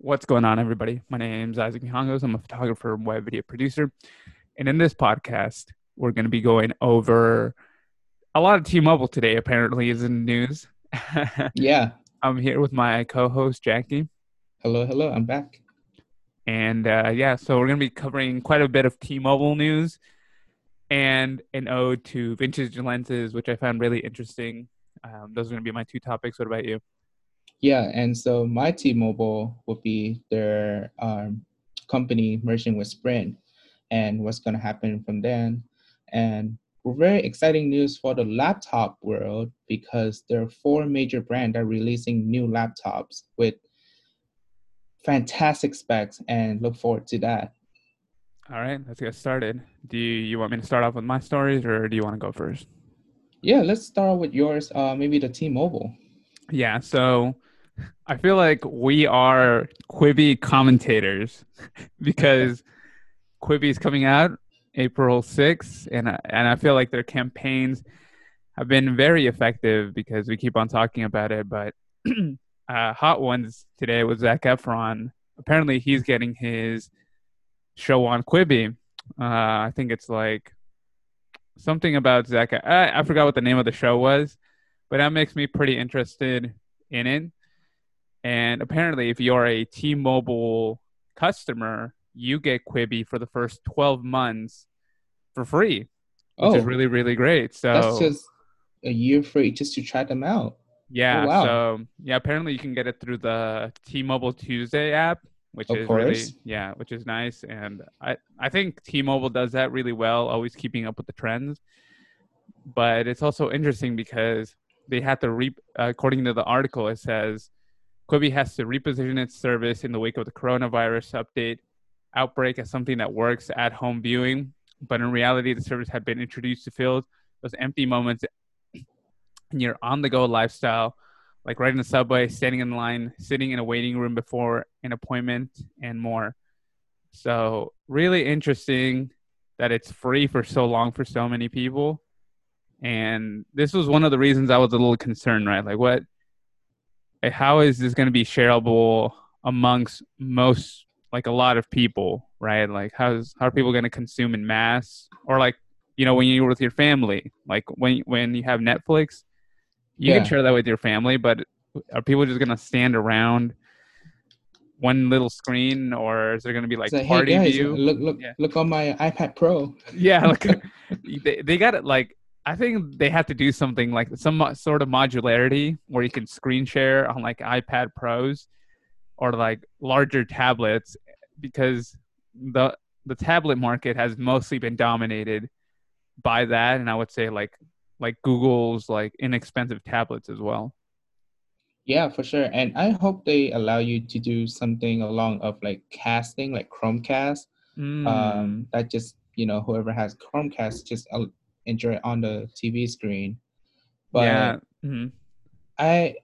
What's going on, everybody? My name is Isaac Mihangos. I'm a photographer and web video producer. And in this podcast, we're going to be going over a lot of T Mobile today, apparently, is in the news. Yeah. I'm here with my co host, Jackie. Hello, hello. I'm back. And uh, yeah, so we're going to be covering quite a bit of T Mobile news and an ode to vintage lenses, which I found really interesting. Um, those are going to be my two topics. What about you? Yeah, and so my T-Mobile would be their um, company merging with Sprint, and what's going to happen from then. And very exciting news for the laptop world because there are four major brands that are releasing new laptops with fantastic specs, and look forward to that. All right, let's get started. Do you, you want me to start off with my stories or do you want to go first? Yeah, let's start with yours. Uh, maybe the T-Mobile. Yeah, so I feel like we are Quibi commentators because Quibi is coming out April 6th, and I- and I feel like their campaigns have been very effective because we keep on talking about it. But uh, hot ones today was Zac Efron. Apparently, he's getting his show on Quibi. Uh, I think it's like something about Zach. I, I forgot what the name of the show was, but that makes me pretty interested in it. And apparently, if you're a T-Mobile customer, you get Quibi for the first 12 months for free, which Oh, is really really great. So that's just a year free just to try them out. yeah, oh, wow. so yeah, apparently you can get it through the T-Mobile Tuesday app, which Of is really yeah, which is nice. And I I think T-Mobile does that really well, always keeping up with the trends. But it's also interesting because they had to re according to the article, it says Quibi has to reposition its service in the wake of the coronavirus update outbreak as something that works at home viewing. But in reality, the service had been introduced to fill those empty moments in your on the go lifestyle, like riding the subway, standing in line, sitting in a waiting room before an appointment, and more. So, really interesting that it's free for so long for so many people. And this was one of the reasons I was a little concerned, right? Like, what, how is this going to be shareable amongst most, like a lot of people, right? Like, how's, how are people going to consume in mass? Or, like, you know, when you're with your family, like when, when you have Netflix, you can share that with your family, but are people just going to stand around one little screen or is there going to be like like, party hey guys, view? look, look, Yeah. look on my iPad Pro. yeah like they, they got it like i think they have to do something like some sort of modularity where you can screen share on like ipad pros or like larger tablets because the the tablet market has mostly been dominated by that and i would say like like google's like inexpensive tablets as well Yeah, for sure. And I hope they allow you to do something along of like casting, like Chromecast. Mm. Um, that just you know whoever has Chromecast just enjoy it on the TV screen. But yeah mhm. I,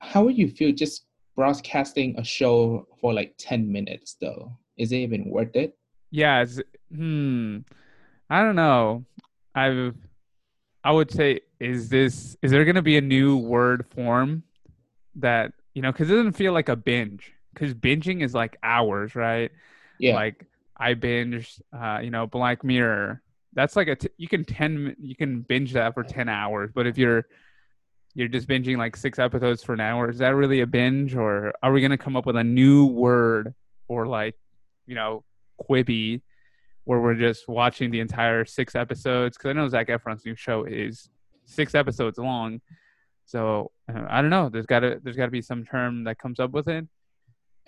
how would you feel just broadcasting a show for like ten minutes though? Is it even worth it? Yeah, it's, hmm. I don't know. I've I would say is this is there going to be a new word form that, you know, cuz it doesn't feel like a binge cuz binging is like hours, right? Yeah, Like I binge uh, you know, Black Mirror. That's like a t- you can 10 you can binge that for 10 hours, but if you're you're just binging like 6 episodes for an hour, is that really a binge or are we going to come up with a new word or like, you know, Quibi where we're just watching the entire six episodes because I know Zac Efron's new show is six episodes long. So uh, I don't know. There's got to there's got to be some term that comes up with it.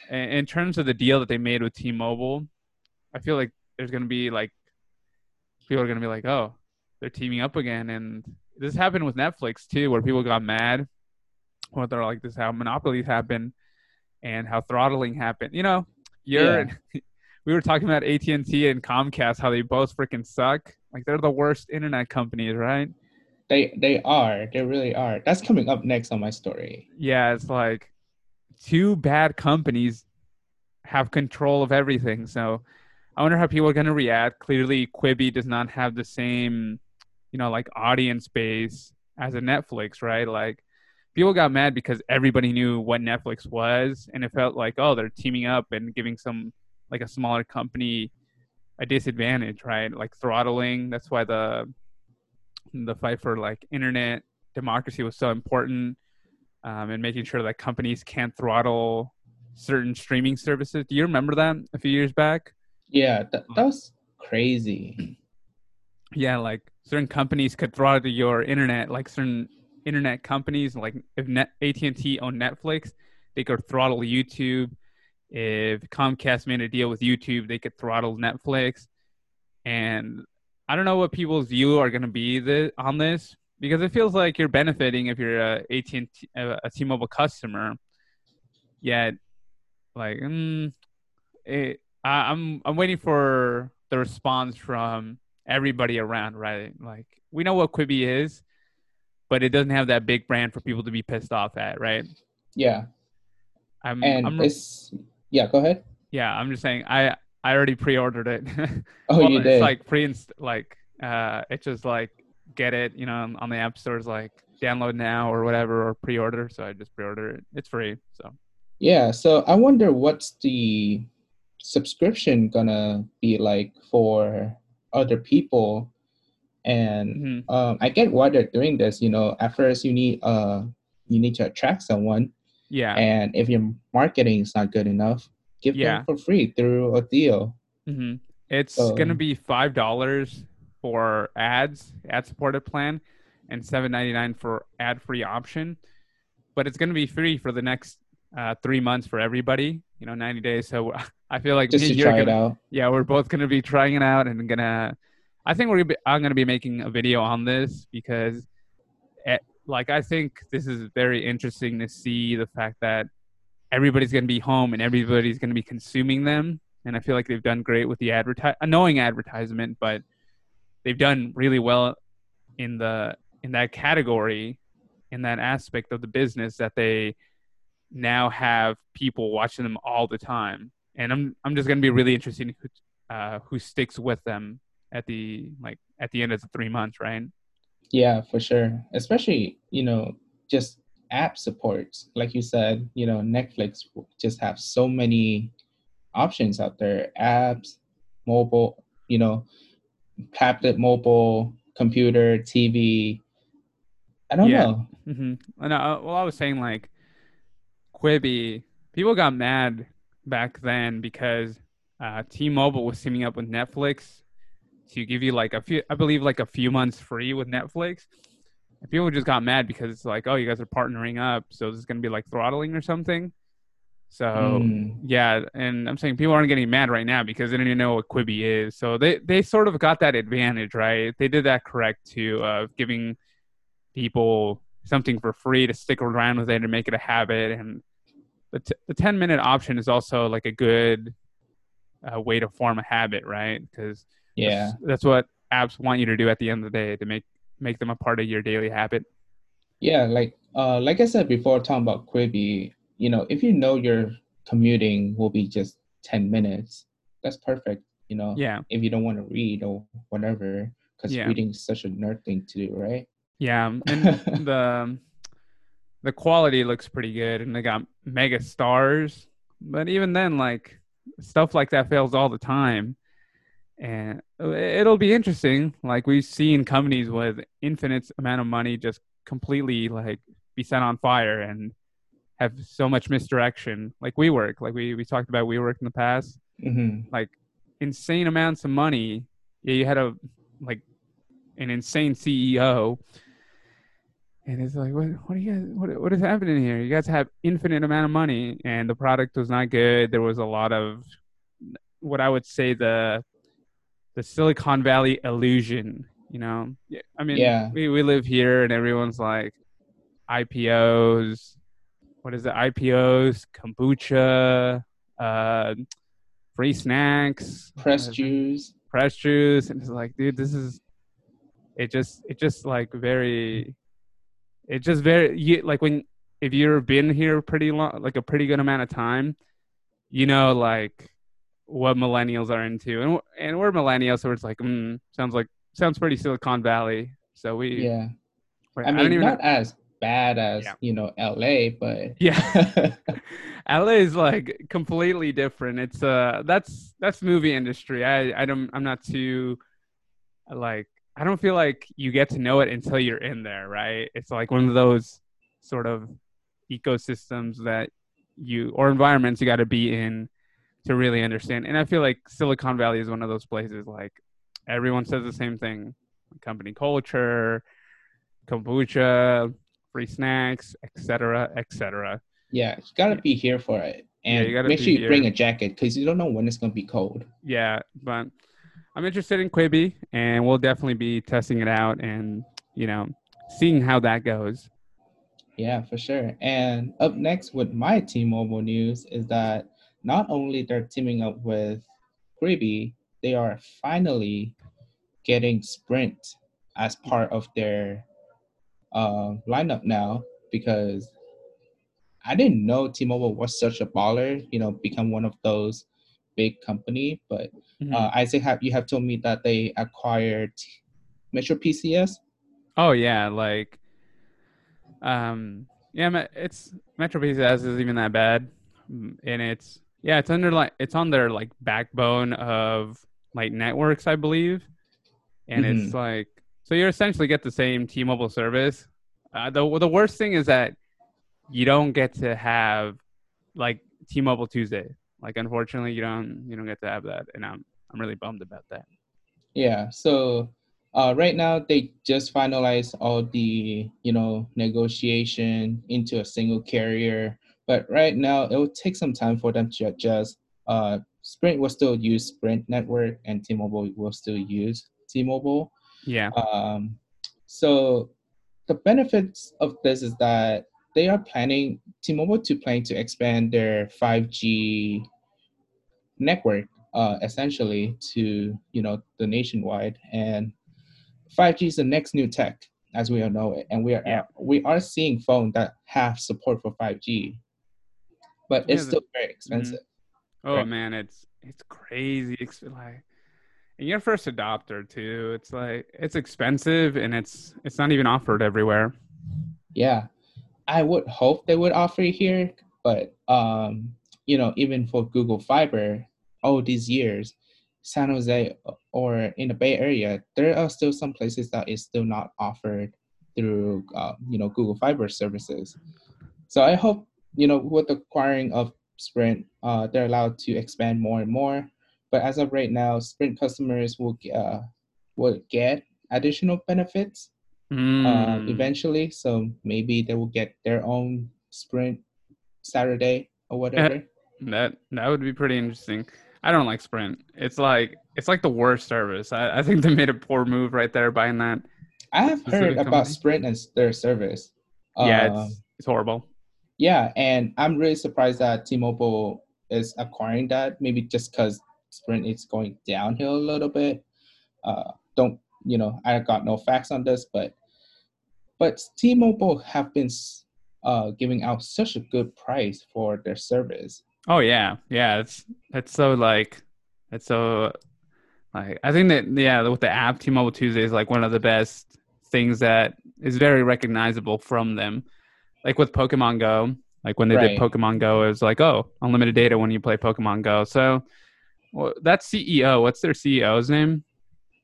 In, terms of the deal that they made with T-Mobile, I feel like there's gonna be like people are gonna be like, oh, they're teaming up again, and this happened with Netflix too, where people got mad, or they're like, this is how monopolies happen, and how throttling happened. You know, you're. we were talking about AT and T and Comcast, how they both freaking suck. Like they're the worst internet companies, right? they they are. They really are. That's coming up next on my story. Yeah, it's like two bad companies have control of everything. So I wonder how people are going to react. Clearly, Quibi does not have the same, you know, like audience base as a Netflix, right? Like people got mad because everybody knew what Netflix was, and it felt like oh they're teaming up and giving some like a smaller company a disadvantage, right? Like throttling. That's why the the fight for like internet democracy was so important, um, and making sure that companies can't throttle certain streaming services. Do you remember that a few years back? Yeah, that, that was crazy. Yeah, like certain companies could throttle your internet, like certain internet companies, like if Net, AT&T owned Netflix, they could throttle YouTube. If Comcast made a deal with YouTube, they could throttle Netflix. And I don't know what people's view are going to be on this because it feels like you're benefiting if you're a AT&T, a T-Mobile customer. Yet, like, mm, it, I, I'm I'm waiting for the response from everybody around, right? Like, we know what Quibi is, but it doesn't have that big brand for people to be pissed off at, right? Yeah. I'm, And I'm it's yeah, go ahead. yeah, I'm just saying I I already pre-ordered it. Oh, Well, you it's did. like pre like uh it's just like get it, you know, on- on the app stores like download now or whatever or pre-order. So I just pre-order it. It's free. So Yeah, so I wonder what's the subscription gonna be like for other people, and mhm. um, I get why they're doing this. You know, at first you need uh you need to attract someone, yeah. and if your marketing is not good enough, give Yeah. them for free through a deal. hmm It's gonna Um, be five dollars for ads, ad supported plan, and seven ninety nine for ad free option. But it's gonna be free for the next uh, three months for everybody. You know, ninety days. So I feel like just to try it gonna- out. yeah, we're both gonna be trying it out and gonna. I think we're gonna be, I'm gonna be making a video on this because, it, like, I think this is very interesting to see the fact that everybody's gonna be home and everybody's gonna be consuming them, and I feel like they've done great with the advertise, annoying advertisement, but they've done really well in the in that category, in that aspect of the business that they now have people watching them all the time and I'm I'm just gonna be really interested in who uh, who sticks with them at the like at the end of the three months, right? Yeah, for sure. Especially, you know, just app supports. Like you said, you know, Netflix just have so many options out there. Apps, mobile, you know, tablet, mobile, computer, TV. I don't Yeah. know. hmm And uh, well, I was saying like Quibi, people got mad back then because uh, T-Mobile was teaming up with Netflix to give you like a few, I believe like a few months free with Netflix. And people just got mad because it's like, oh, you guys are partnering up, so this is gonna be like throttling or something. So Mm, Yeah, and I'm saying people aren't getting mad right now because they don't even know what Quibi is. So they they sort of got that advantage, right? They did that correct too, of giving people something for free to stick around with it and make it a habit. And the t- the 10 minute option is also like a good uh, way to form a habit, right? Because yeah. that's, that's what apps want you to do at the end of the day to make make them a part of your daily habit. Yeah, like uh like I said before talking about Quibi, you know, if you know your commuting will be just 10 minutes, that's perfect, you know. Yeah, If you don't want to read or whatever, because Yeah. reading is such a nerd thing to do, right? Yeah, and the the quality looks pretty good, and they got mega stars. But even then, like stuff like that fails all the time, and it'll be interesting. Like we've seen companies with infinite amount of money just completely like be set on fire and have so much misdirection. Like WeWork, like we we talked about we WeWork in the past hmm like insane amounts of money. Yeah, you had a like an insane CEO, and it's like, what, what are you guys? What, what is happening here? You guys have infinite amount of money, and the product was not good. There was a lot of what I would say the the Silicon Valley illusion. You know, Yeah, I mean, Yeah. we we live here, and everyone's like IPOs. What is it? IPOs, kombucha, uh, free snacks, Press uh, juice. press juice, and it's like, dude, this is. It just, it just like very, it just very you, like when if you've been here pretty long, like a pretty good amount of time, you know, like what millennials are into, and and we're millennials, so it's like, mm, sounds like sounds pretty Silicon Valley. So we, Yeah. I mean, not as bad as Yeah. you know LA, but Yeah. LA is like completely different. It's uh that's that's movie industry. I I don't I'm not too like I don't feel like you get to know it until you're in there, right? It's like one of those sort of ecosystems that you or environments you got to be in to really understand. And I feel like Silicon Valley is one of those places like everyone says the same thing. Company culture, kombucha, free snacks, etc., etc. yeah, you gotta be here for it, Yeah, and you gotta make sure you here. bring a jacket because you don't know when it's gonna be cold. Yeah, but I'm interested in Quibi, and we'll definitely be testing it out and you know seeing how that goes. Yeah, for sure. And up next with my T-Mobile news is that not only they're teaming up with Quibi, they are finally getting Sprint as part of their uh, lineup now because I didn't know T-Mobile was such a baller. You know, become one of those big company. But Mhm. uh, Isaac, have you have told me that they acquired Metro PCS? oh yeah, like um yeah, it's Metro PCS isn't even that bad, Mm, and it's yeah, it's under like it's on their like backbone of like networks, I believe, and it's like so you essentially get the same T-Mobile service. Uh, the the worst thing is that you don't get to have like T-Mobile Tuesday. Like unfortunately, you don't you don't get to have that, and I'm I'm really bummed about that. Yeah. So uh, right now they just finalized all the you know negotiation into a single carrier, but right now it will take some time for them to adjust. Uh, Sprint will still use Sprint network, and T-Mobile will still use T-Mobile. Yeah, Um, so the benefits of this is that they are planning T-Mobile to plan to expand their 5G network uh, essentially to you know the nationwide and 5G is the next new tech as we all know it and we are Yeah. we are seeing phones that have support for 5G but Yeah, it's still very expensive Oh Right. man, it's it's crazy. It's like, and you're first adopter too. It's like it's expensive and it's it's not even offered everywhere. Yeah, I would hope they would offer it here, but um, you know, even for Google Fiber, all these years, San Jose or in the Bay Area, there are still some places that is still not offered through uh, you know Google Fiber services. So I hope you know with the acquiring of Sprint, uh, they're allowed to expand more and more. But as of right now, Sprint customers will uh, will get additional benefits uh, Mm. eventually. So maybe they will get their own sprint Saturday or whatever. That that would be pretty interesting. I don't like Sprint. It's like it's like the worst service. I, I think they made a poor move right there buying that. I have heard about company? Sprint and their service. Yeah, Um, it's it's horrible. yeah, and I'm really surprised that T-Mobile is acquiring that. Maybe just because Sprint is going downhill a little bit. Uh, don't you know? I got no facts on this, but but T-Mobile have been uh, giving out such a good price for their service. Oh yeah, yeah. It's it's so like it's so like I think that yeah with the app T-Mobile Tuesday is like one of the best things that is very recognizable from them. Like with Pokemon Go, like when they Right. did Pokemon Go, it was like oh unlimited data when you play Pokemon Go. So well, that CEO, what's their CEO's name?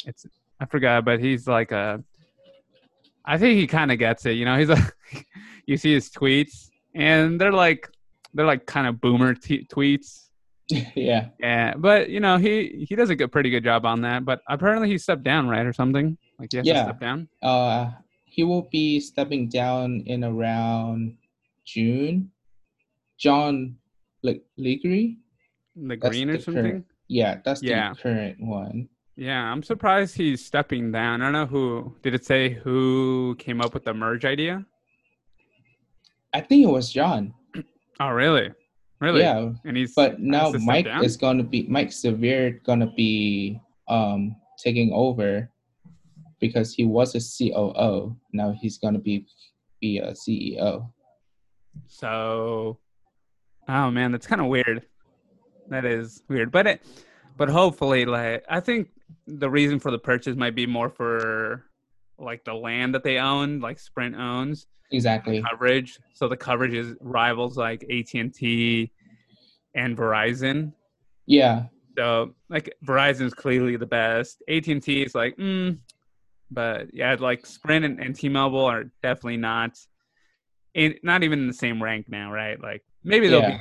It's I forgot, but he's like a. I think he kind of gets it. You know, he's like you see his tweets, and they're like they're like kind of boomer t- tweets. yeah. Yeah, but you know he he does a good, pretty good job on that. But apparently he stepped down, right, or something. Like he has to Yeah. step down. Uh, he will be stepping down in around June. John Le- That's green or something. current- Yeah, that's Yeah. the current one. Yeah, I'm surprised he's stepping down. I don't know who did it say who came up with the merge idea. I think it was John. Oh, really? Really? Yeah, And he's but now Mike is going to be Mike Sievert going to be um taking over because he was a COO. Now he's going to be be a CEO. So, oh man, that's kind of weird. That is weird, but it, but hopefully, like I think the reason for the purchase might be more for like the land that they own, like Sprint owns Exactly. coverage. So the coverage is rivals like AT and Verizon. Yeah. So like Verizon is clearly the best. AT and T is like, mm, but yeah, like Sprint and, and T-Mobile are definitely not, in, not even in the same rank now, right? Like maybe they'll Yeah.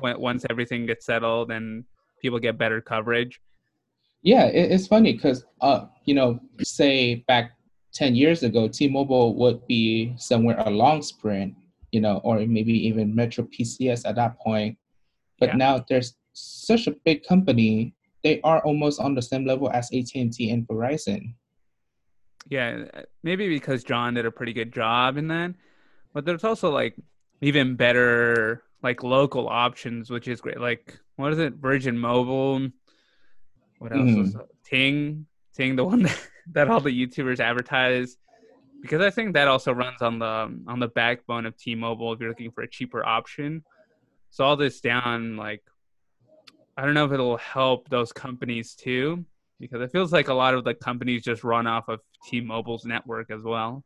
be once everything gets settled and people get better coverage. Yeah, it, it's funny because, uh, you know, say back 10 years ago, T Mobile would be somewhere along Sprint, you know, or maybe even Metro PCS at that point. But Yeah. now there's such a big company, they are almost on the same level as AT&T and Verizon. Yeah, maybe because John did a pretty good job in that, but there's also like even better like local options, which is great. Like what is it, Virgin Mobile? What else? Is hmm. it? Ting, Ting, the one that, that all the YouTubers advertise, because I think that also runs on the on the backbone of T-Mobile. If you're looking for a cheaper option, so all this down, like I don't know if it'll help those companies too because it feels like a lot of the companies just run off of T-Mobile's network as well.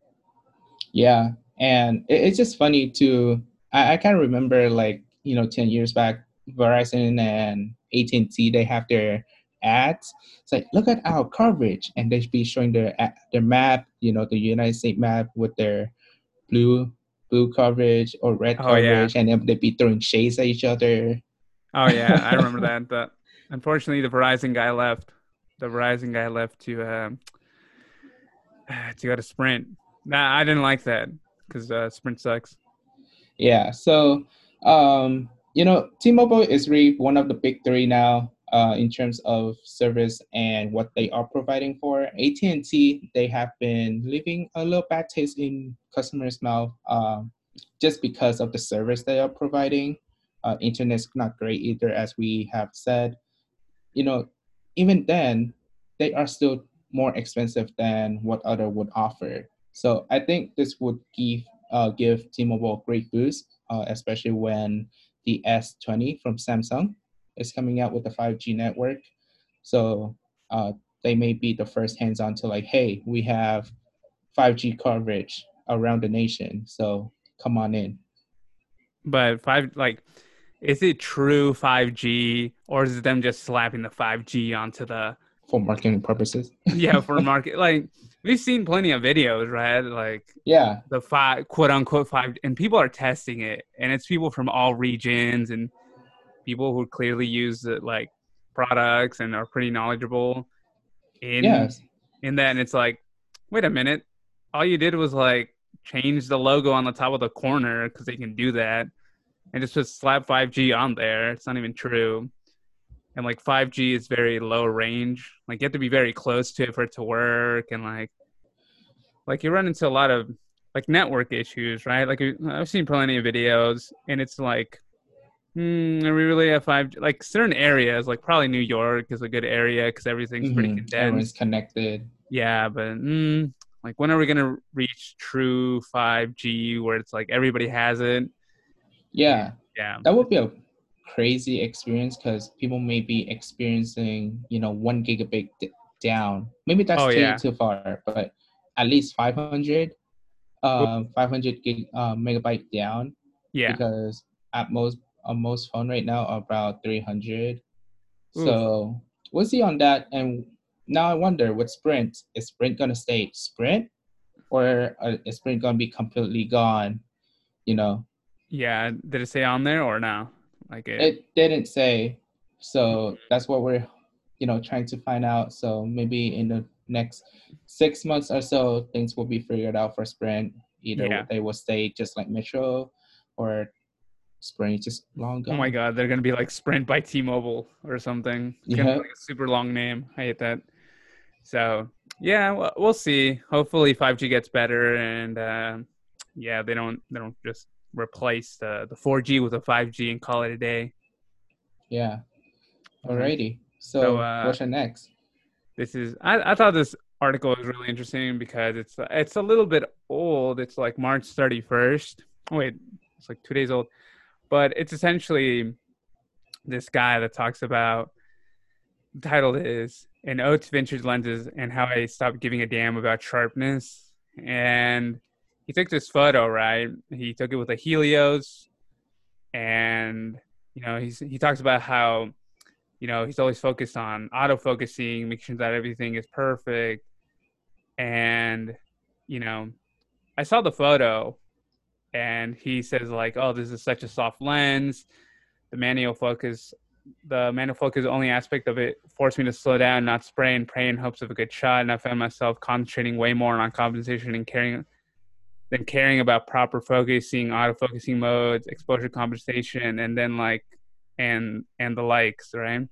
Yeah, and it's just funny to I, I kind of remember like you know ten years back, Verizon and AT and T they have their ads. It's like look at our coverage, and they'd be showing their their map, you know, the United States map with their blue blue coverage or red Oh, yeah. coverage, and then they'd be throwing shades at each other. Oh yeah, I remember that. But unfortunately, the Verizon guy left. The Verizon guy left to um, to go to Sprint. Nah, I didn't like that because uh, Sprint sucks. Yeah, so um, you know, T-Mobile is really one of the big three now uh, in terms of service and what they are providing for. AT&T, they have been leaving a little bad taste in customers' mouth um, just because of the service they are providing. Uh, internet's not great either, as we have said. You know, even then, they are still more expensive than what other would offer. So I think this would give uh, give T-Mobile a great boost, uh, especially when the S20 from Samsung is coming out with the 5G network. So uh, they may be the first hands-on to like, hey, we have 5G coverage around the nation, so come on in. But five, like, is it true 5G or is it them just slapping the 5G onto the For marketing purposes, yeah for market? Like, we've seen plenty of videos, right? Like yeah, the five quote unquote five, and people are testing it, and it's people from all regions and people who clearly use it, like products and are pretty knowledgeable in yes, in that. And it's like, wait a minute, all you did was like change the logo on the top of the corner because they can do that, and just put slap 5G on there. It's not even true. And like 5G is very low range. Like you have to be very close to it for it to work, and like like you run into a lot of like network issues, right? Like I've seen plenty of videos, and it's like, hmm, are we really at five? Like certain areas, like probably New York is a good area because everything's pretty mhm, condensed. everyone's connected. Yeah, but mm, like when are we gonna reach true 5G where it's like everybody has it? Yeah, Yeah, that would be a crazy experience because people may be experiencing you know one gigabit d- down maybe that's Oh, too, yeah. too far but at least 500 um 500 gig uh, megabyte down yeah. because at most on most phone right now are about 300 Oof. so we'll see on that and now i wonder with sprint is sprint gonna stay sprint or uh, is sprint gonna be completely gone you know Yeah, did it say on there or no? Like it, it didn't say so that's what we're you know trying to find out so maybe in the next six months or so things will be figured out for sprint either Yeah. they will stay just like metro or sprint just long gone oh my god, they're gonna be like Sprint by T-Mobile or something. It's Yeah. like a super long name. I hate that. So yeah, we'll, we'll see. Hopefully 5G gets better, and uh, yeah, they don't they don't just replace the the 4G with a 5G and call it a day. yeah. Alrighty. So, So, uh, what's next? this is I, I thought this article was really interesting because it's it's a little bit old. It's like march 31st oh wait it's like two days old. But it's essentially this guy that talks about the title is an to vintage lenses and how i stopped giving a damn about sharpness. And he took this photo. Right, he took it with a Helios, and you know he's he talks about how you know he's always focused on auto focusing, making sure that everything is perfect, and you know I saw the photo, and he says like, "Oh, this is such a soft lens." The manual focus the manual focus only aspect of it forced me to slow down, not spray and pray in hopes of a good shot. And I found myself concentrating way more on compensation and caring than caring about proper focusing, auto focusing modes, exposure compensation, and then like and and the likes, right?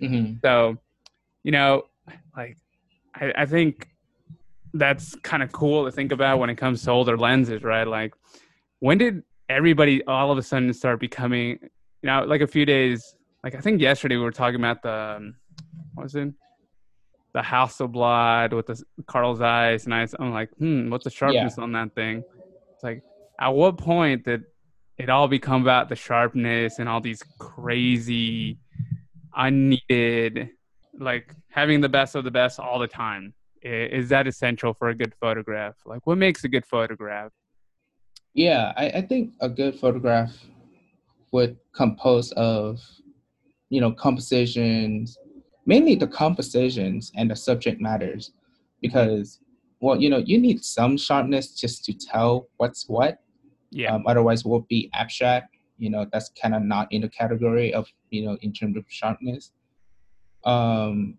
Mm-hmm. So, you know, like I, I think that's kind of cool to think about when it comes to older lenses, right? Like when did everybody all of a sudden start becoming you know like a few days like I think yesterday we were talking about the um, what was it the Hasselblad with the Carl Zeiss, and I, I'm like, hmm, what's the sharpness yeah. on that thing? It's like, at what point did it all become about the sharpness and all these crazy, unneeded, like having the best of the best all the time? Is that essential for a good photograph? Like, what makes a good photograph? Yeah, I, I think a good photograph would compose of you know, compositions, mainly the compositions and the subject matters, because well, you know, you need some sharpness just to tell what's what. Yeah. Um, otherwise, will be abstract. You know, that's kind of not in the category of you know in terms of sharpness. Um.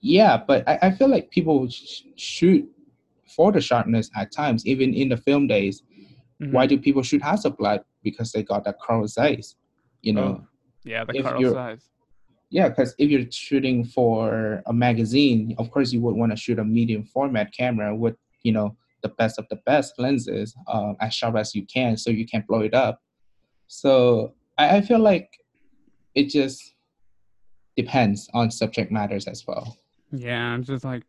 Yeah, but I, I feel like people sh- shoot for the sharpness at times, even in the film days. Mm-hmm. Why do people shoot Hasselblad? Because they got that Carl Zeiss. You know, oh yeah, the Carl Zeiss. Yeah, because if you're shooting for a magazine, of course you would want to shoot a medium format camera with you know the best of the best lenses, uh, as sharp as you can, so you can blow it up. So I, I feel like it just depends on subject matters as well. Yeah, I'm just like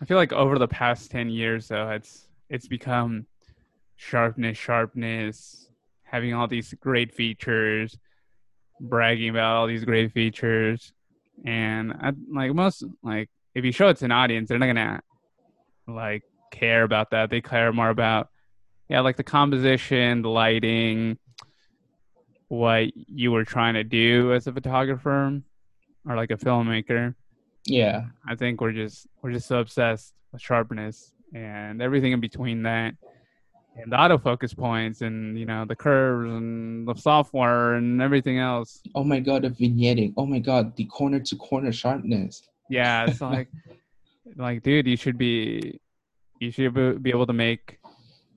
I feel like over the past ten years though, it's it's become sharpness, sharpness, having all these great features, bragging about all these great features, and I, like most like if you show it to an audience, they're not gonna like care about that. They care more about yeah, like the composition, the lighting, what you were trying to do as a photographer or like a filmmaker. Yeah. I think we're just we're just so obsessed with sharpness and everything in between that and the autofocus points and you know the curves and the software and everything else. Oh my god, the vignetting. Oh my god, the corner to corner sharpness. Yeah, it's like like dude, you should be you should be able to make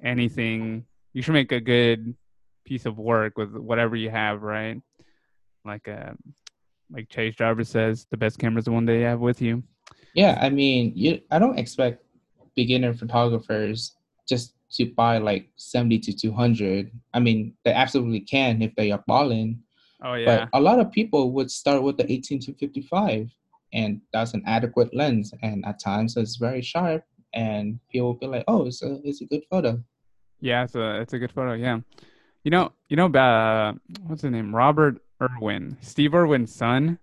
anything. You should make a good piece of work with whatever you have, right? Like uh like Chase Jarvis says, the best camera is the one they have with you. Yeah, I mean, you I don't expect beginner photographers just to buy like 70 to 200 i mean they absolutely can if they are balling. Oh yeah. but a lot of people would start with the 18 to 55 and that's an adequate lens. And at times it's very sharp and people will be like oh it's a, it's a good photo. Yeah it's a, it's a good photo yeah. You know you know uh, what's his name? Robert irwin steve irwin's son.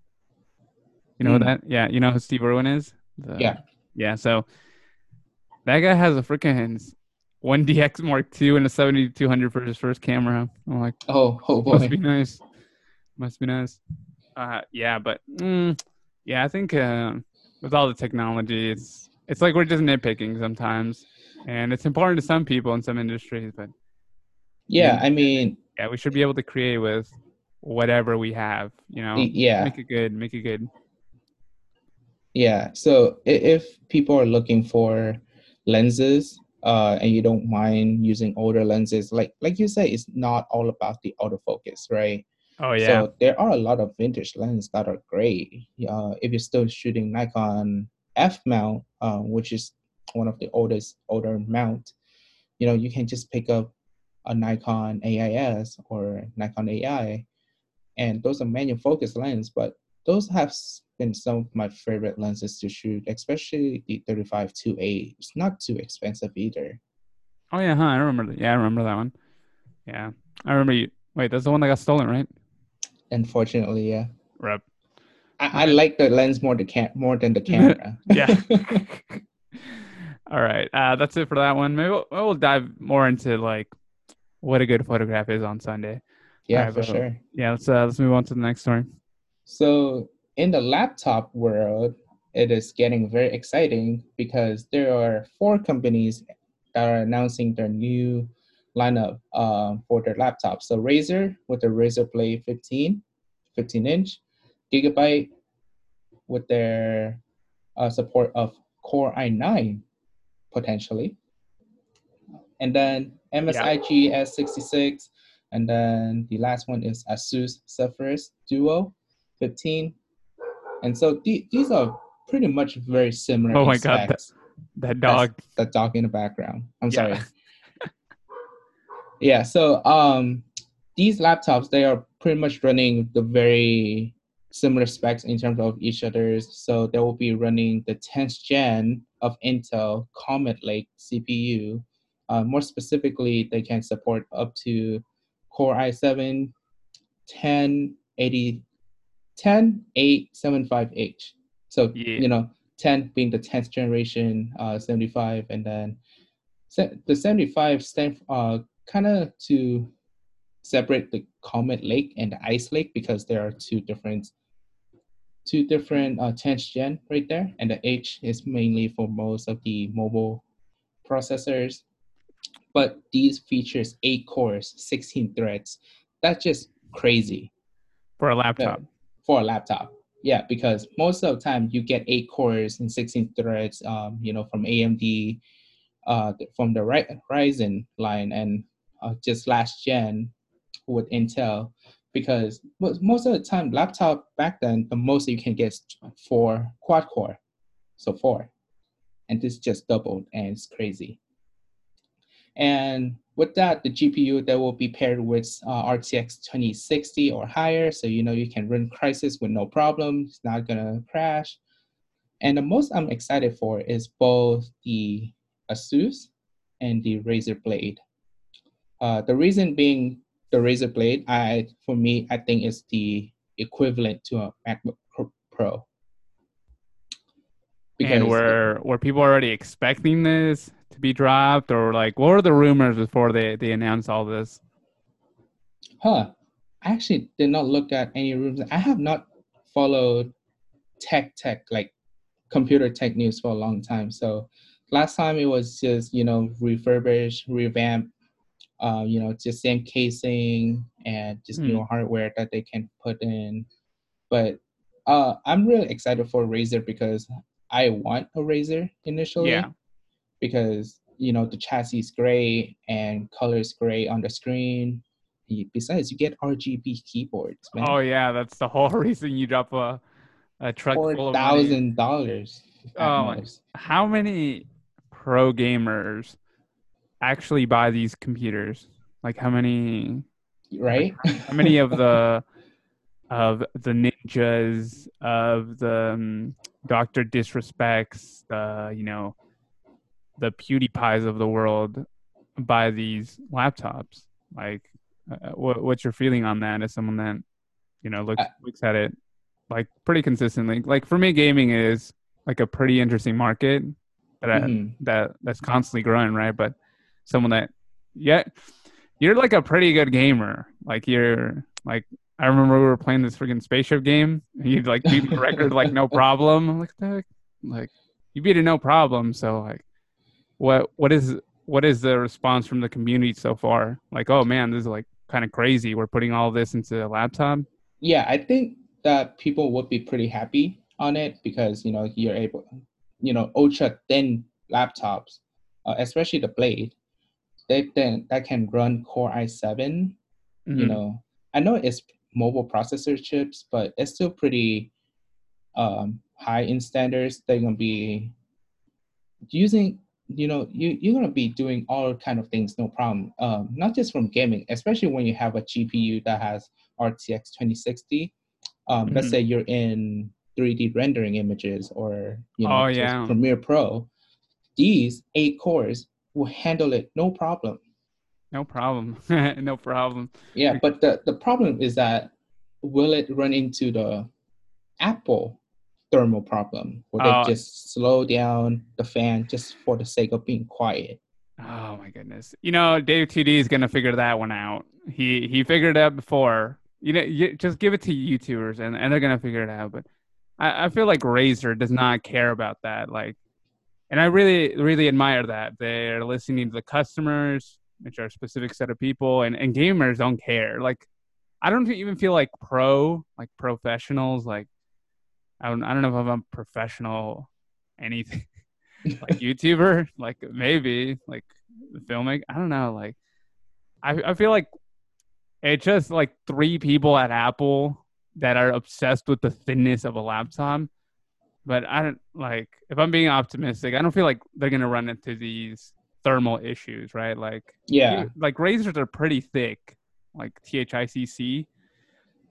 You know mm. that yeah you know who steve irwin is? The, yeah. Yeah so that guy has a freaking one DX Mark II and a 7200 for his first camera. I'm like, oh, oh boy. must be nice. Must be nice. Uh, yeah, but mm, yeah, I think uh, with all the technology, it's it's like we're just nitpicking sometimes, and it's important to some people in some industries, but yeah, I mean, yeah, we should be able to create with whatever we have. You know, yeah, make it good, make it good. Yeah. So if people are looking for lenses uh, and you don't mind using older lenses, like like you say, it's not all about the autofocus, right? Oh yeah. So there are a lot of vintage lenses that are great. Uh, if you're still shooting Nikon F mount, uh, which is one of the oldest older mount, you know, you can just pick up a Nikon AIS or Nikon AI, and those are manual focus lens, but those have been some of my favorite lenses to shoot, especially the 35 2.8. It's not too expensive either. Oh yeah, huh? I remember. That. Yeah, I remember that one. Yeah, I remember you. Wait, that's the one that got stolen, right? Unfortunately, yeah. Rep. I, I like the lens more the cam more than the camera. yeah. All right, uh, that's it for that one. Maybe we'll, we'll dive more into like what a good photograph is on Sunday. Yeah, Alright, for but- sure. Yeah, let's uh, let's move on to the next story. So in the laptop world, it is getting very exciting because there are four companies that are announcing their new lineup um, for their laptops. So Razer with the Razer Blade 15, 15 inch, Gigabyte with their uh, support of Core i9 potentially, and then MSI GS66, and then the last one is Asus Zephyrus Duo 15. And so the- these are pretty much very similar. Oh my God, that-. That That's dog. the dog in the background. I'm Yeah. sorry. yeah, so um these laptops they are pretty much running the very similar specs in terms of each other's. So they will be running the 10th gen of Intel Comet Lake CPU. Uh, more specifically, they can support up to Core i7 1080 10875H. So Yeah. you know, 10 being the 10th generation, uh, 75, and then se- the 75 stand uh, kind of to separate the Comet Lake and the Ice Lake because there are two different two different uh, 10th gen right there, and the H is mainly for most of the mobile processors. But these features eight cores, 16 threads. That's just crazy for a laptop. For a laptop. Yeah, because most of the time you get eight cores and 16 threads, um, you know, from AMD, uh, from the Ry- Ryzen line, and uh, just last gen with Intel. Because most of the time, laptop back then, the most you can get four quad core, so four, and this just doubled, and it's crazy. And with that, the GPU that will be paired with uh, RTX 2060 or higher, so you know you can run Crysis with no problem. It's not gonna crash. And the most I'm excited for is both the Asus and the Razer Blade. Uh, the reason being the Razer Blade, I for me, I think is the equivalent to a MacBook Pro- Pro. and were were people already expecting this to be dropped, or like what were the rumors before they they announced all this? Huh. I actually did not look at any rooms. I have not followed tech tech like computer tech news for a long time. So last time it was just, you know, refurbish, revamp, uh, you know, just same casing and just Hmm. new hardware that they can put in. But uh I'm really excited for Razer because I want a Razer initially Yeah, because you know the chassis is gray and color is gray on the screen. Besides, you get RGB keyboards, man. Oh yeah, that's the whole reason you drop a a truck full of thousand dollars. Oh my- How many pro gamers actually buy these computers? Like how many right? how many of the of the ninjas of the um, Doctor Disrespects, the you know, the PewDiePies of the world buy these laptops? Like, uh, what, what's your feeling on that as someone that you know looks I- looks at it like pretty consistently? Like for me, gaming is like a pretty interesting market that I, Mhm. that that's constantly growing, right? But someone that yeah, you're like a pretty good gamer. Like you're like I remember we were playing this freaking spaceship game and you'd like beat my record like no problem. I'm like the heck? like you beat it no problem. So like what what is what is the response from the community so far? Like, oh man, this is like kind of crazy. We're putting all this into a laptop. Yeah, I think that people would be pretty happy on it because you know you're able, you know, ultra thin laptops, uh, especially the Blade, they then that can run Core i7 you Mhm. know i know it's mobile processor chips but it's still pretty um, high in standards they're going to be using you know you, you're going to be doing all kind of things no problem um, not just from gaming especially when you have a gpu that has rtx 2060 um, let's Mhm. say you're in 3d rendering images or you know Oh, yeah. premiere pro these eight cores will handle it no problem No problem. no problem. Yeah, but the, the problem is that will it run into the Apple thermal problem where Oh. they uh, just slow down the fan just for the sake of being quiet. Oh my goodness. You know, Dave 2D is gonna figure that one out. He he figured it out before. You know, you, just give it to YouTubers and, and they're gonna figure it out. But I, I feel like Razer does not care about that. Like and I really, really admire that. They're listening to the customers, which are a specific set of people, and, and gamers don't care. Like I don't even feel like pro, like professionals, like I don't I don't know if I'm a professional anything like YouTuber, like maybe like filming. I don't know. Like I I feel like it's just like three people at Apple that are obsessed with the thinness of a laptop. But I don't like if I'm being optimistic, I don't feel like they're gonna run into these thermal issues, right? Like Yeah. like Razers are pretty thick, like THICC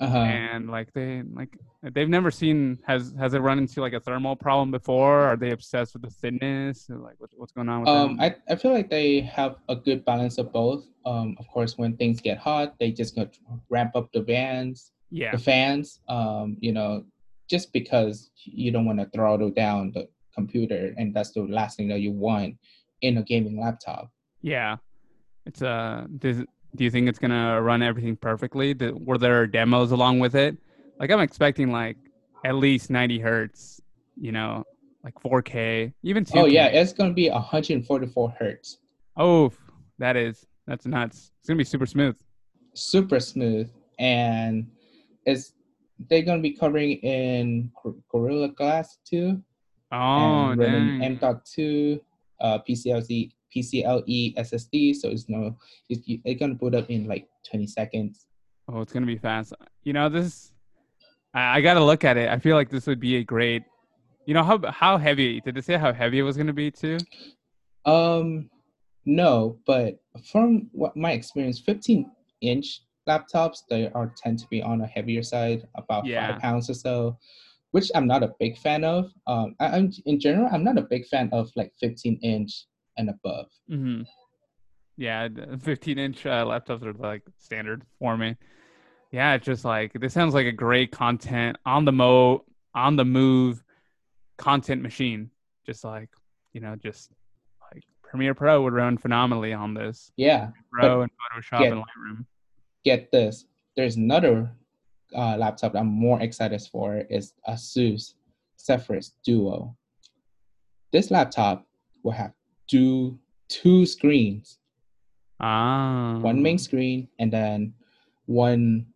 Uh-huh. and like they like they've never seen has has it run into like a thermal problem before are they obsessed with the thinness or, like what, what's going on with Um, that I, I feel like they have a good balance of both. Um, of course, when things get hot, they just gonna ramp up the vans, yeah the fans. Um, you know, just because you don't want to throttle down the computer, and that's the last thing that you want in a gaming laptop. yeah it's uh does, do you think it's gonna run everything perfectly? Were there demos along with it? Like i'm expecting like at least 90 hertz you know like 4k even 2k Oh yeah, it's gonna be 144 hertz, oh that is that's nuts. It's gonna be super smooth. Super smooth, and it's they're gonna be covering in Gorilla Glass too. oh and dang. M.2, uh, PCLC, PCLE SSD. So it's no, it's, it's gonna boot up in like 20 seconds. Oh, it's gonna be fast. You know, this I, I gotta look at it. I feel like this would be a great you know how how heavy did it say how heavy it was gonna be too? Um, no, but from what my experience, 15 inch laptops they are tend to be on a heavier side, about Yeah. five pounds or so, which I'm not a big fan of. Um, I, I'm in general, I'm not a big fan of like 15 inch and above. Mm-hmm. Yeah, 15 inch uh, laptops are like standard for me. Yeah, it's just like this sounds like a great content on the mo on the move content machine. Just like you know, just like Premiere Pro would run phenomenally on this. Yeah, Pro and Photoshop get- and Lightroom. get this. There's another uh, laptop I'm more excited for is Asus Zephyrus Duo. This laptop will have two two screens, Ah, one main screen and then one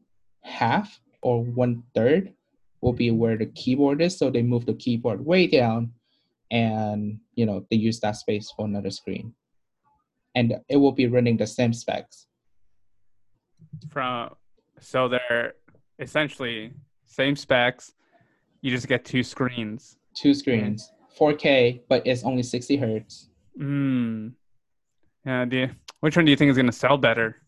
half or one third will be where the keyboard is. So they move the keyboard way down, and you know they use that space for another screen, and it will be running the same specs. from so they're essentially same specs. You just get two screens. Two screens, 4K, but it's only 60 hertz. Hmm. Yeah. Do you, which one do you think is gonna sell better?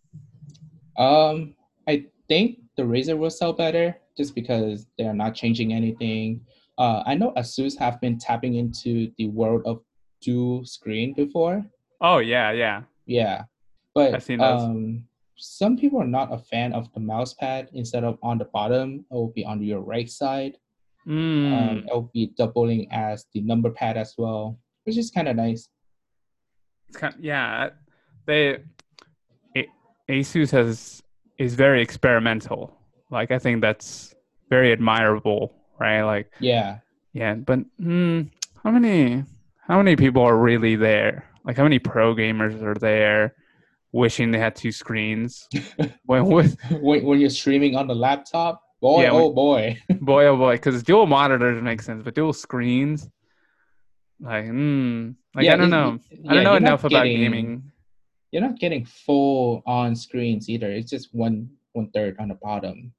Um, I think the Razer will sell better just because they are not changing anything. Uh, I know Asus have been tapping into the world of dual screen before. Oh yeah, yeah. Yeah, but um, some people are not a fan of the mouse pad. Instead of on the bottom, it will be on your right side. Mm. Um, it will be doubling as the number pad as well, which is kind of nice. It's kind yeah. They A- ASUS has is very experimental. Like I think that's very admirable, right? Like Yeah. yeah, but hmm, how many how many people are really there? Like how many pro gamers are there wishing they had two screens? when with when, when you're streaming on the laptop, boy, Yeah, when- oh boy. boy oh boy, because dual monitors make sense, but dual screens, like hmm, like Yeah, I don't know, it- I don't know enough about gaming. You're not getting full on screens either. It's just one one third on the bottom.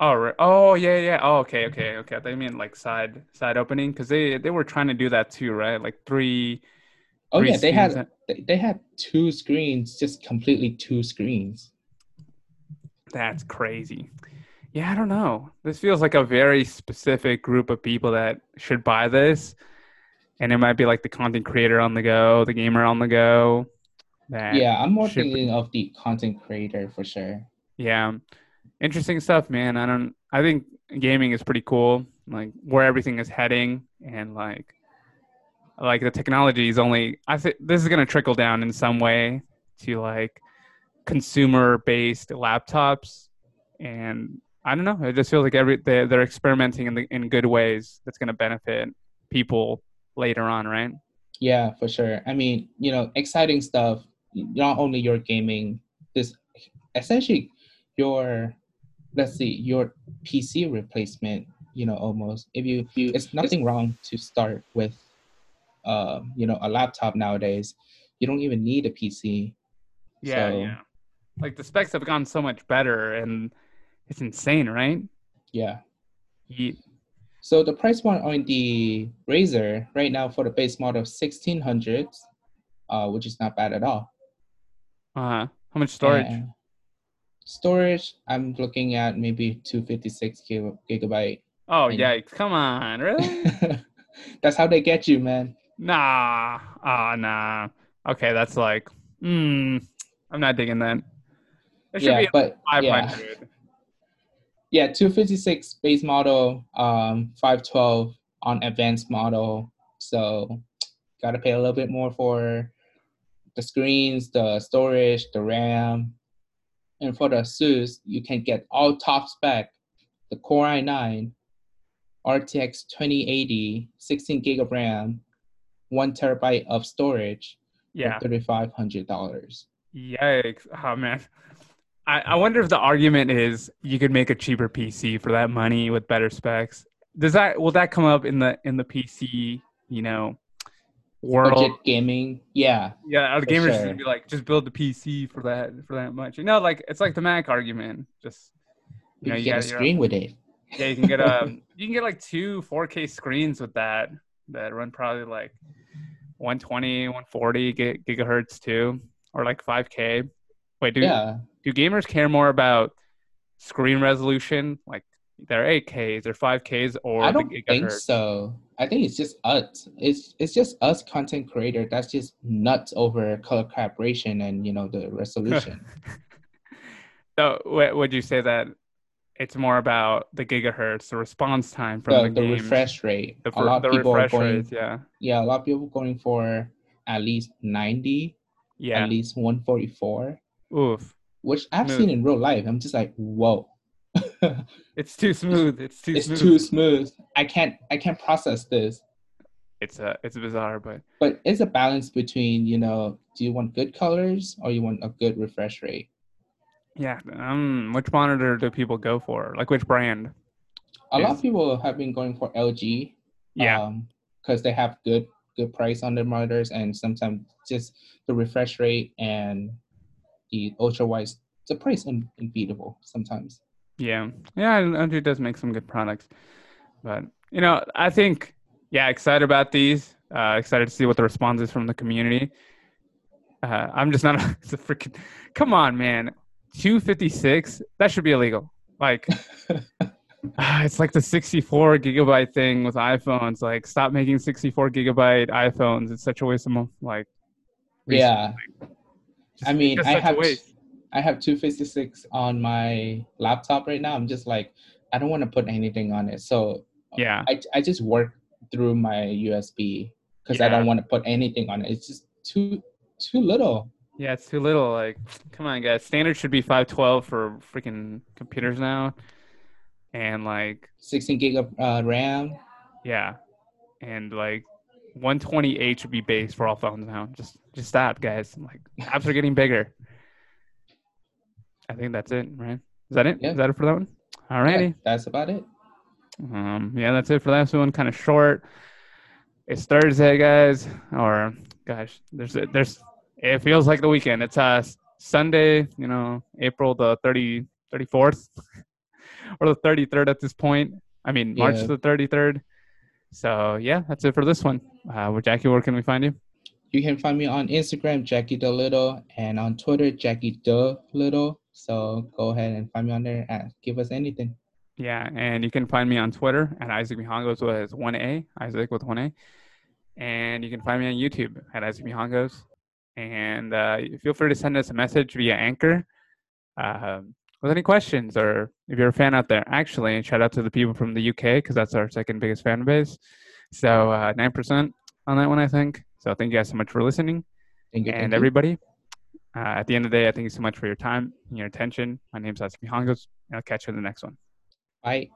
Oh, right. oh yeah, yeah. Oh, okay, okay, okay. They mean like side side opening because they they were trying to do that too, right? Like three. Oh three yeah, they had they, they had two screens, just completely two screens. That's crazy. Yeah, I don't know. This feels like a very specific group of people that should buy this, and it might be like the content creator on the go, the gamer on the go. Yeah, I'm more thinking of the content creator for sure. Yeah. Interesting stuff, man. I don't I think gaming is pretty cool. like where everything is heading, and like like the technology is only. I think this is gonna trickle down in some way to like consumer based laptops, and I don't know. It just feels like every they're, they're experimenting in the in good ways that's gonna benefit people later on, right? Yeah, for sure. I mean, you know, exciting stuff. Not only your gaming, this essentially your let's see your PC replacement. You know, almost if you, if you it's nothing wrong to start with, uh, you know, a laptop nowadays. You don't even need a PC. Yeah, So- yeah. Like the specs have gone so much better, and it's insane, right? Yeah. Ye- So the price point on the Razer right now for the base model sixteen hundred, uh, which is not bad at all. Uh, how much storage? And storage, I'm looking at maybe two fifty six gigabyte. oh, yikes! Come on, really? That's how they get you, man. nah, ah, nah. Okay, that's like, hmm, I'm not digging that. It should Yeah, be but five yeah, hundred. Yeah, two fifty six base model, um, five twelve on advanced model. So, gotta pay a little bit more for the screens, the storage, the RAM, and for the ASUS, you can get all top spec, the Core i9, RTX 2080, 16 gig of RAM, one terabyte of storage, Yeah. thirty five hundred dollars. Yikes! Oh man. I, I wonder if the argument is you could make a cheaper PC for that money with better specs. Does that will that come up in the in the PC, you know, world? Budget gaming, yeah, Yeah, For gamers sure. be like, just build the PC for that for that much. You know, like it's like the Mac argument. Just you know, can you get a screen with it. yeah, you can get um you can get like two 4K screens with that that run probably like 120, 140 gigahertz too, or like 5K. Wait, do yeah, do gamers care more about screen resolution, like their 8Ks, their 5Ks, or I don't think so. I think it's just us. It's it's just us content creator that's just nuts over color calibration and you know the resolution. So, would you say that it's more about the gigahertz, the response time from the the, the game, refresh rate. the, a lot the of people are refresh going. rates? Yeah, Yeah, a lot of people going for at least ninety, yeah. at least one forty four, Oof, which I've Smooth. seen in real life. I'm just like, whoa. it's too smooth. It's too smooth. it's smooth. too smooth. I can't I can't process this. It's a. it's bizarre, but But it's a balance between, you know, do you want good colors or you want a good refresh rate? yeah. Um, which monitor do people go for? Like which brand? A lot of people have been going for LG. Yeah, because they have good good price on their monitors and sometimes just the refresh rate and ultra wide the price un- unbeatable sometimes yeah, yeah. andrew does make some good products, but you know, I think yeah, excited about these. Uh, excited to see what the response is from the community. Uh, I'm just not. It's a freaking. Come on, man. 256. That should be illegal. Like, ah, it's like the 64 gigabyte thing with iPhones. Like, stop making 64 gigabyte iPhones. It's such a waste of like. yeah Just- I mean, I have i have 256 on my laptop right now i'm just like i don't want to put anything on it so Yeah, i, I just work through my usb because i don't want to put anything on it it's just too too little yeah. It's too little. Like, come on, guys. Standard should be 512 for freaking computers now, and like 16 gig of uh, ram Yeah, and like 128 should be base for all phones now. Just just stop, guys. Like apps are getting bigger. I think that's it, right? Is that it? Is Yeah. that it for that one? Yeah, Alrighty. that's about it Um, yeah, that's it for that one. Kind of short. It's Thursday, guys. Or gosh, there's there's. It feels like the weekend. It's uh Sunday. You know, April the 30 34th or the 33rd at this point. I mean, March Yeah. the 33rd. So yeah, that's it for this one. Uh, well, Jackie, where can we find you? You can find me on Instagram, Jackie the Little, and on Twitter, Jackie the Little. So go ahead and find me on there and give us anything. Yeah, and you can find me on Twitter at Isaac Mihangos with one A, Isaac with one A, and you can find me on YouTube at Isaac Mihangos. And uh, feel free to send us a message via Anchor. Um with any questions or if you're a fan out there, actually, shout out to the people from the UK because that's our second biggest fan base. So uh, nine percent on that one, I think. So thank you guys so much for listening, Thank you. and thank everybody. Uh, at the end of the day, I thank you so much for your time and your attention. My name's Asmi Hongos, and I'll catch you in the next one. Bye.